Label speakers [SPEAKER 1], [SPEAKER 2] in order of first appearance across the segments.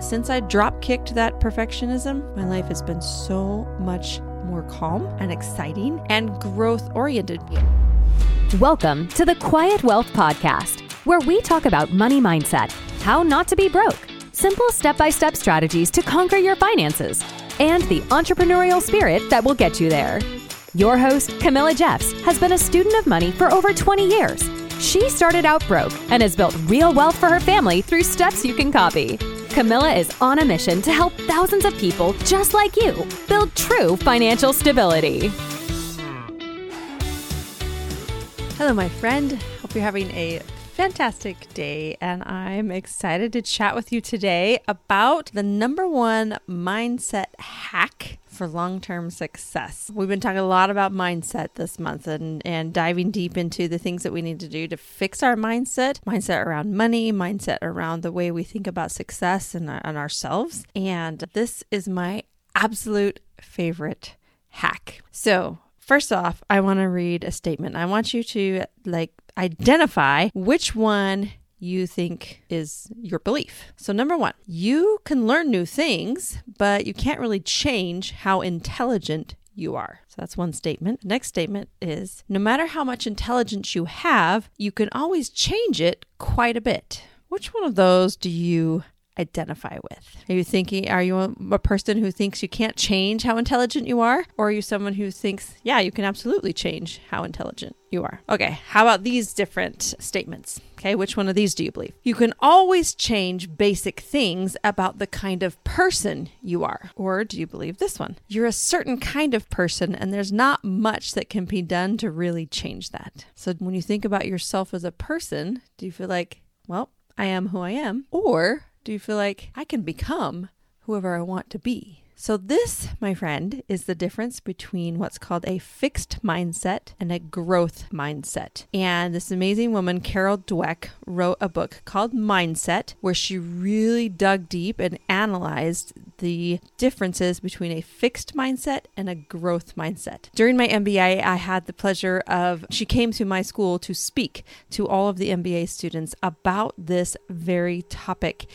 [SPEAKER 1] Since I drop kicked that perfectionism, my life has been so much more calm and exciting and growth oriented.
[SPEAKER 2] Welcome to the Quiet Wealth Podcast, where we talk about money mindset, how not to be broke, simple step by step strategies to conquer your finances, and the entrepreneurial spirit that will get you there. Your host, Camilla Jeffs, has been a student of money for over 20 years. She started out broke and has built real wealth for her family through steps you can copy. Camilla is on a mission to help thousands of people just like you build true financial stability.
[SPEAKER 1] Hello, my friend. Hope you're having a fantastic day, and I'm excited to chat with you today about the number one mindset hack for long term success. We've been talking a lot about mindset this month and, and diving deep into the things that we need to do to fix our mindset mindset around money, mindset around the way we think about success and, uh, and ourselves. And this is my absolute favorite hack. So, First off, I want to read a statement. I want you to like identify which one you think is your belief. So, number one, you can learn new things, but you can't really change how intelligent you are. So that's one statement. The next statement is no matter how much intelligence you have, you can always change it quite a bit. Which one of those do you identify with? Are you thinking, are you a, a, person who thinks you can't change how intelligent you are? Or are you someone who thinks, yeah, you can absolutely change how intelligent you are? Okay, how about these different statements? Okay, which one of these do you believe? You can always change basic things about the kind of person you are. Or do you believe this one? You're a certain kind of person, and there's not much that can be done to really change that. So when you think about yourself as a person, do you feel like, well, I am who I am? Or do you feel like I can become whoever I want to be? So, this, my friend, is the difference between what's called a fixed mindset and a growth mindset. And this amazing woman, Carol Dweck, wrote a book called Mindset, where she really dug deep and analyzed the differences between a fixed mindset and a growth mindset. During my MBA, I had the pleasure of, she came to my school to speak to all of the MBA students about this very topic.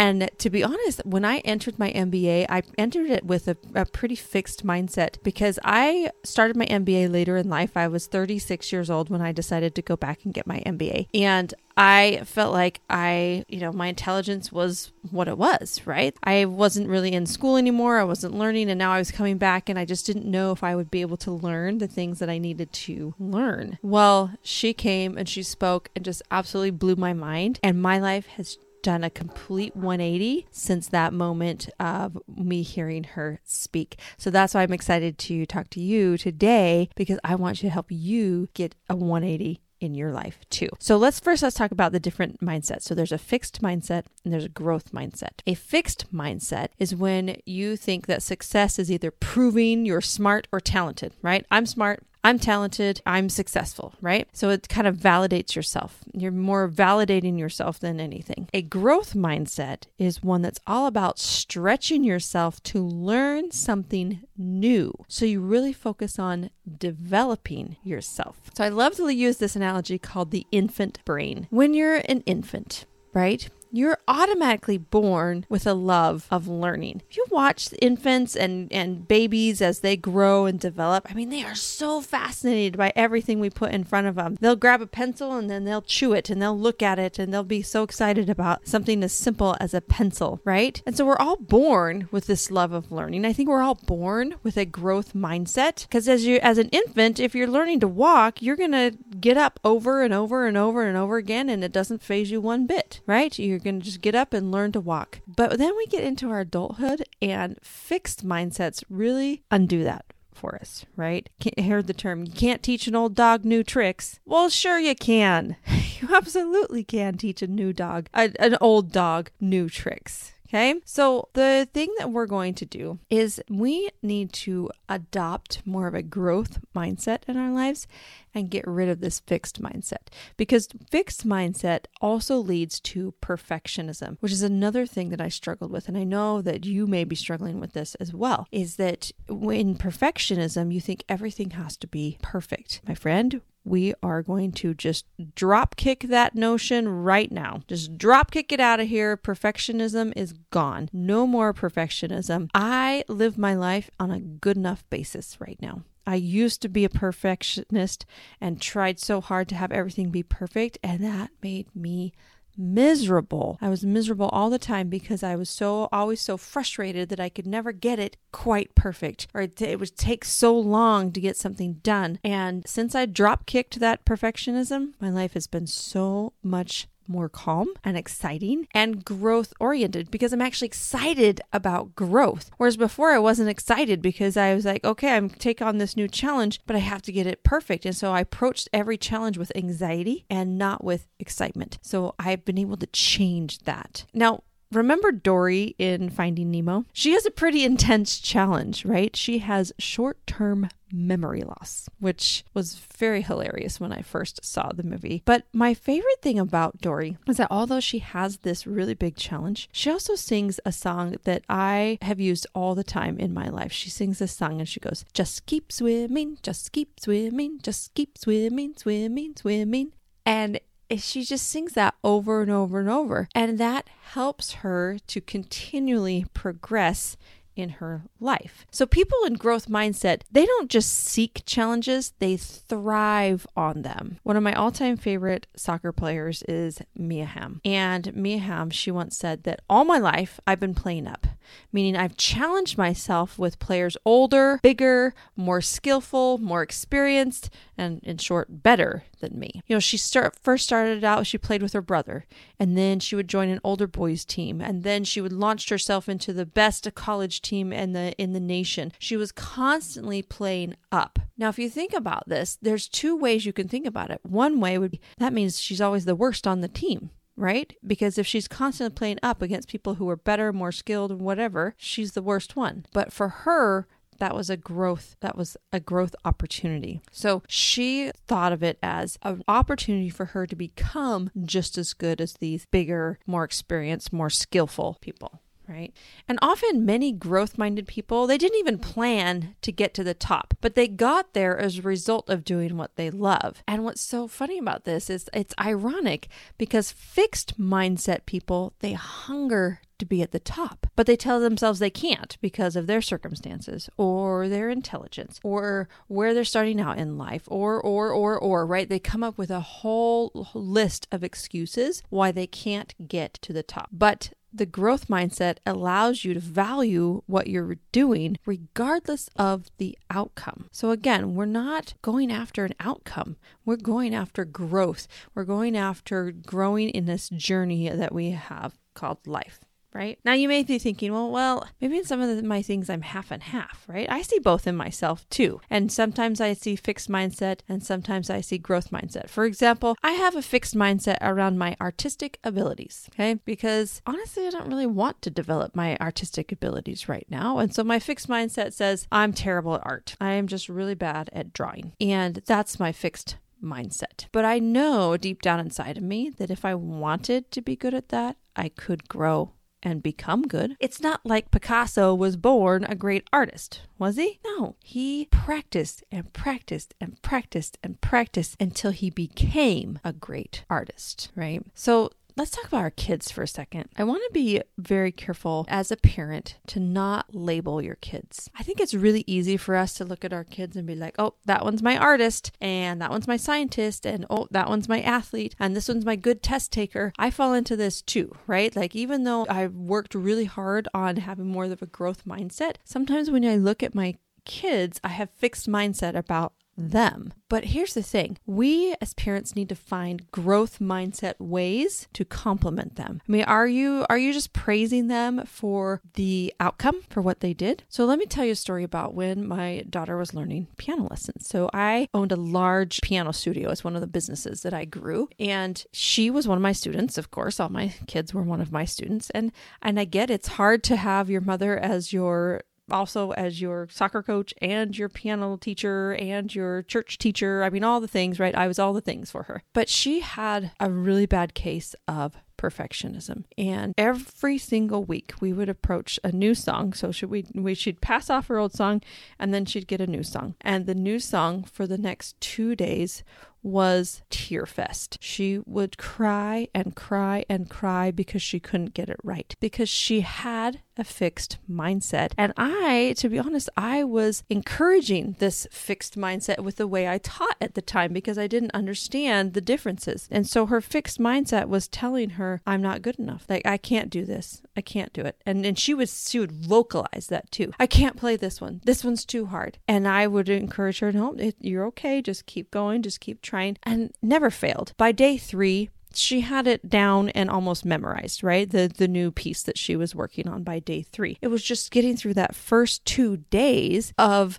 [SPEAKER 1] And to be honest, when I entered my MBA, I entered it with a, a, pretty fixed mindset because I started my MBA later in life. I was 36 years old when I decided to go back and get my MBA. And I felt like I, you know, my intelligence was what it was, right? I wasn't really in school anymore. I wasn't learning. And now I was coming back and I just didn't know if I would be able to learn the things that I needed to learn. Well, she came and she spoke and just absolutely blew my mind. And my life has done a complete 180 since that moment of me hearing her speak. So that's why I'm excited to talk to you today because I want to help you get a 180 in your life too. So let's first let's talk about the different mindsets. So there's a fixed mindset and there's a growth mindset. A fixed mindset is when you think that success is either proving you're smart or talented, right? I'm smart, I'm talented, I'm successful, right? So it kind of validates yourself. You're more validating yourself than anything. A growth mindset is one that's all about stretching yourself to learn something new. So you really focus on developing yourself. So I love to use this analogy called the infant brain. When you're an infant, right? You're automatically born with a love of learning. If you watch infants and, and babies as they grow and develop, I mean, they are so fascinated by everything we put in front of them. They'll grab a pencil and then they'll chew it and they'll look at it and they'll be so excited about something as simple as a pencil, right? And so we're all born with this love of learning. I think we're all born with a growth mindset because as you as an infant, if you're learning to walk, you're going to get up over and over and over and over again and it doesn't faze you one bit, right? You're going to just get up and learn to walk. But then we get into our adulthood, and fixed mindsets really undo that for us, right? Can't hear the term, you can't teach an old dog new tricks. Well, sure you can. You absolutely can teach a new dog, a, an old dog, new tricks. Okay. So the thing that we're going to do is we need to adopt more of a growth mindset in our lives and get rid of this fixed mindset because fixed mindset also leads to perfectionism, which is another thing that I struggled with. And I know that you may be struggling with this as well is that when perfectionism, you think everything has to be perfect. My friend, we are going to just drop kick that notion right now. Just drop kick it out of here. Perfectionism is gone. No more perfectionism. I live my life on a good enough basis right now. I used to be a perfectionist and tried so hard to have everything be perfect, and that made me miserable. I was miserable all the time because I was so always so frustrated that I could never get it quite perfect or it, it would take so long to get something done. And since I drop kicked that perfectionism, my life has been so much more calm and exciting and growth oriented because I'm actually excited about growth. Whereas before I wasn't excited because I was like, okay, I'm take on this new challenge, but I have to get it perfect. And so I approached every challenge with anxiety and not with excitement. So I've been able to change that. Now, Remember Dory in Finding Nemo? She has a pretty intense challenge, right? She has short term memory loss, which was very hilarious when I first saw the movie. But my favorite thing about Dory is that although she has this really big challenge, she also sings a song that I have used all the time in my life. She sings this song and she goes, Just keep swimming, just keep swimming, just keep swimming, swimming, swimming. And she just sings that over and over and over. And that helps her to continually progress in her life. So people in growth mindset, they don't just seek challenges, they thrive on them. One of my all-time favorite soccer players is Mia Hamm. And Mia Hamm, she once said that all my life I've been playing up, meaning I've challenged myself with players older, bigger, more skillful, more experienced, and in short, better than me. You know, she start, first started out, she played with her brother, and then she would join an older boys team, and then she would launch herself into the best college team in the in the nation. She was constantly playing up. Now, if you think about this, there's two ways you can think about it. One way would be that means she's always the worst on the team right? Because if she's constantly playing up against people who are better, more skilled, whatever, she's the worst one. But for her, that was a growth that was a growth opportunity so she thought of it as an opportunity for her to become just as good as these bigger more experienced more skillful people right? And often many growth-minded people, they didn't even plan to get to the top, but they got there as a result of doing what they love. And what's so funny about this is it's ironic because fixed mindset people, they hunger to be at the top, but they tell themselves they can't because of their circumstances or their intelligence or where they're starting out in life or or or or right? They come up with a whole list of excuses why they can't get to the top. But the growth mindset allows you to value what you're doing regardless of the outcome. So, again, we're not going after an outcome, we're going after growth. We're going after growing in this journey that we have called life right? Now you may be thinking, well, well, maybe in some of the, my things I'm half and half, right? I see both in myself too. And sometimes I see fixed mindset and sometimes I see growth mindset. For example, I have a fixed mindset around my artistic abilities, okay? Because honestly, I don't really want to develop my artistic abilities right now. And so my fixed mindset says, I'm terrible at art. I am just really bad at drawing. And that's my fixed mindset. But I know deep down inside of me that if I wanted to be good at that, I could grow and become good. It's not like Picasso was born a great artist, was he? No. He practiced and practiced and practiced and practiced until he became a great artist, right? So Let's talk about our kids for a second. I want to be very careful as a parent to not label your kids. I think it's really easy for us to look at our kids and be like, oh, that one's my artist, and that one's my scientist, and oh, that one's my athlete, and this one's my good test taker. I fall into this too, right? Like, even though I've worked really hard on having more of a growth mindset, sometimes when I look at my kids, I have fixed mindset about them. But here's the thing we as parents need to find growth mindset ways to compliment them. I mean, are you are you just praising them for the outcome for what they did? So let me tell you a story about when my daughter was learning piano lessons. So I owned a large piano studio It's one of the businesses that I grew, and she was one of my students, of course. All my kids were one of my students. And and I get it's hard to have your mother as your also as your soccer coach and your piano teacher and your church teacher. I mean, all the things, right? I was all the things for her. But she had a really bad case of perfectionism. And every single week we would approach a new song. So should we we should pass off her old song and then she'd get a new song. And the new song for the next 2 days was Tear Fest. She would cry and cry and cry because she couldn't get it right, because she had a fixed mindset. And I, to be honest, I was encouraging this fixed mindset with the way I taught at the time because I didn't understand the differences. And so her fixed mindset was telling her, I'm not good enough. Like, I can't do this. I can't do it. And and she was she would vocalize that too. I can't play this one. This one's too hard. And I would encourage her, no, it, you're okay. Just keep going. Just keep trying. And never failed. By day three, she had it down and almost memorized, right? The the new piece that she was working on by day 3. It was just getting through that first 2 days of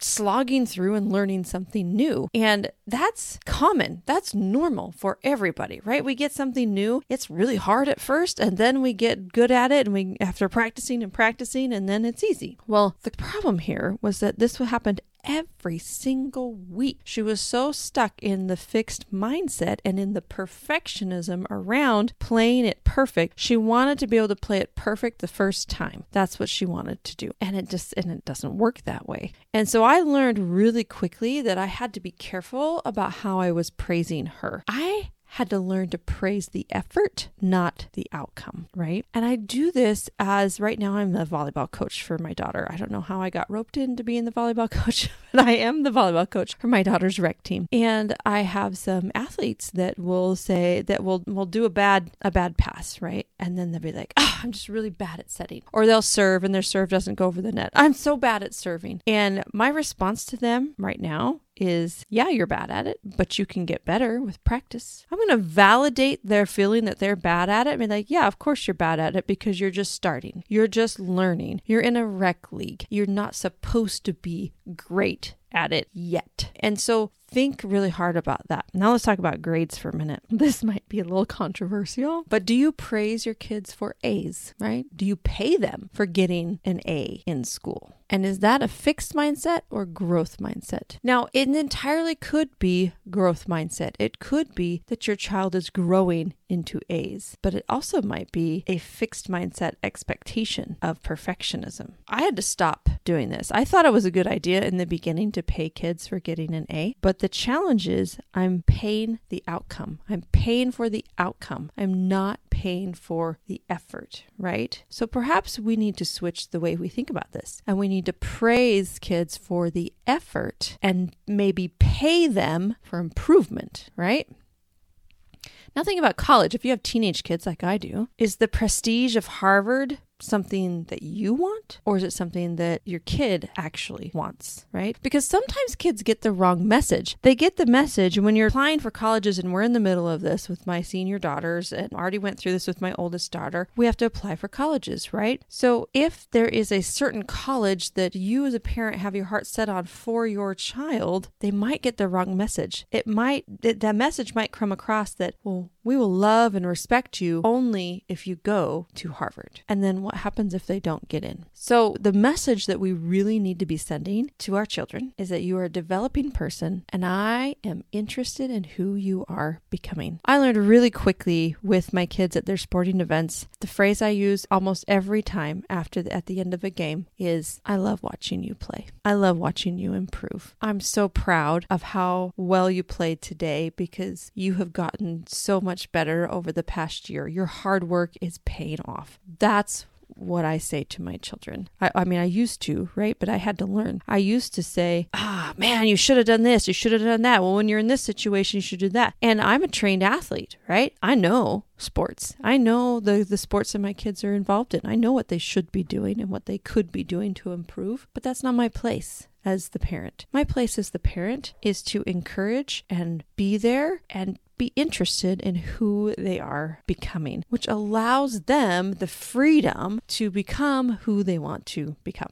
[SPEAKER 1] slogging through and learning something new. And that's common. That's normal for everybody, right? We get something new. It's really hard at first and then we get good at it and we after practicing and practicing and then it's easy. Well, the problem here was that this happened every single week. She was so stuck in the fixed mindset and in the perfectionism around playing it perfect. She wanted to be able to play it perfect the first time. That's what she wanted to do. And it just and it doesn't work that way. And so I learned really quickly that I had to be careful about how I was praising her. I had to learn to praise the effort, not the outcome, right? And I do this as right now I'm the volleyball coach for my daughter. I don't know how I got roped into being the volleyball coach, but I am the volleyball coach for my daughter's rec team. And I have some athletes that will say that will will do a bad a bad pass, right? And then they'll be like, "Oh, I'm just really bad at setting." Or they'll serve and their serve doesn't go over the net. I'm so bad at serving. And my response to them right now is yeah, you're bad at it, but you can get better with practice. I'm going to validate their feeling that they're bad at it and be like, yeah, of course you're bad at it because you're just starting. You're just learning. You're in a rec league. You're not supposed to be great at it yet. And so think really hard about that. Now let's talk about grades for a minute. This might be a little controversial, but do you praise your kids for A's, right? Do you pay them for getting an A in school? And is that a fixed mindset or growth mindset? Now, it entirely could be growth mindset. It could be that your child is growing into A's, but it also might be a fixed mindset expectation of perfectionism. I had to stop doing this. I thought it was a good idea in the beginning to pay kids for getting an A, but the challenge is I'm paying the outcome. I'm paying for the outcome. I'm not paying for the effort, right? So perhaps we need to switch the way we think about this and we need to praise kids for the effort and maybe pay them for improvement, right? Now, think about college. If you have teenage kids like I do, is the prestige of Harvard something that you want or is it something that your kid actually wants, right? Because sometimes kids get the wrong message. They get the message when you're applying for colleges and we're in the middle of this with my senior daughters and already went through this with my oldest daughter. We have to apply for colleges, right? So if there is a certain college that you as a parent have your heart set on for your child, they might get the wrong message. It might that message might come across that, well, we will love and respect you only if you go to Harvard. And then what happens if they don't get in? So, the message that we really need to be sending to our children is that you are a developing person and I am interested in who you are becoming. I learned really quickly with my kids at their sporting events. The phrase I use almost every time after the, at the end of a game is I love watching you play. I love watching you improve. I'm so proud of how well you played today because you have gotten so much much better over the past year. Your hard work is paying off. That's what I say to my children. I, I, mean, I used to, right? But I had to learn. I used to say, ah, man, you should have done this. You should have done that. Well, when you're in this situation, you should do that. And I'm a trained athlete, right? I know sports. I know the, the sports that my kids are involved in. I know what they should be doing and what they could be doing to improve, but that's not my place as the parent. My place as the parent is to encourage and be there and be interested in who they are becoming, which allows them the freedom to become who they want to become.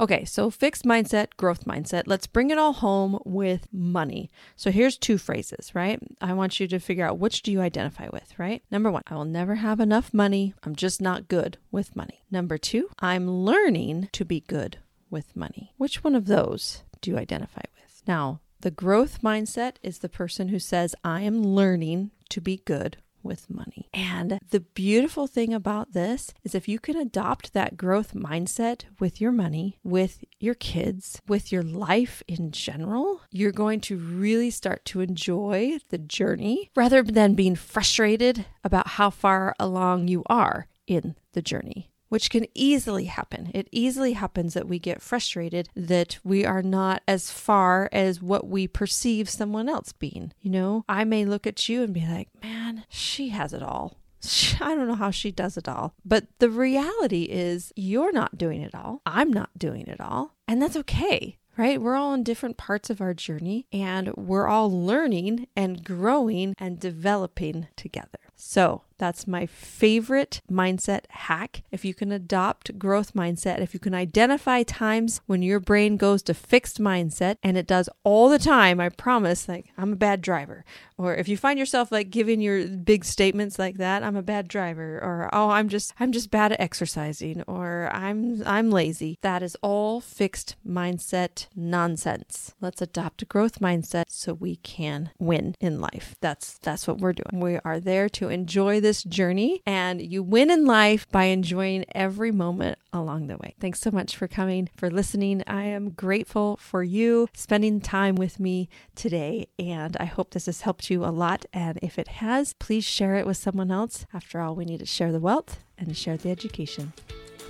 [SPEAKER 1] Okay, so fixed mindset, growth mindset. Let's bring it all home with money. So here's two phrases, right? I want you to figure out which do you identify with, right? Number one, I will never have enough money. I'm just not good with money. Number two, I'm learning to be good with money. Which one of those do you identify with? Now, the growth mindset is the person who says, I am learning to be good with money. And the beautiful thing about this is if you can adopt that growth mindset with your money, with your kids, with your life in general, you're going to really start to enjoy the journey rather than being frustrated about how far along you are in the journey which can easily happen. It easily happens that we get frustrated that we are not as far as what we perceive someone else being. You know, I may look at you and be like, man, she has it all. I don't know how she does it all. But the reality is, you're not doing it all. I'm not doing it all. And that's okay right? We're all in different parts of our journey and we're all learning and growing and developing together. So, that's my favorite mindset hack. If you can adopt growth mindset, if you can identify times when your brain goes to fixed mindset, and it does all the time, I promise, like, I'm a bad driver. Or if you find yourself like giving your big statements like that, I'm a bad driver, or oh, I'm just I'm just bad at exercising, or I'm I'm lazy. That is all fixed mindset nonsense. Let's adopt a growth mindset so we can win in life. That's that's what we're doing. We are there to enjoy this journey, and you win in life by enjoying every moment along the way. Thanks so much for coming, for listening. I am grateful for you spending time with me today, and I hope this has helped you a lot. And if it has, please share it with someone else. After all, we need to share the wealth and share the education.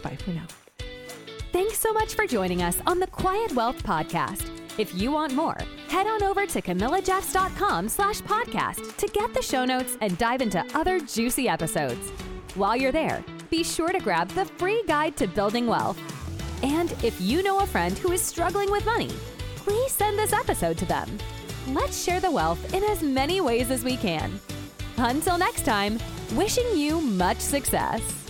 [SPEAKER 1] Bye for now.
[SPEAKER 2] Thanks so much for joining us on the Quiet Wealth Podcast. If you want more, head on over to camillajeffs.com slash podcast to get the show notes and dive into other juicy episodes. While you're there, be sure to grab the free guide to building wealth. And if you know a friend who is struggling with money, please send this episode to them. Let's share the wealth in as many ways as we can. Until next time, wishing you much success.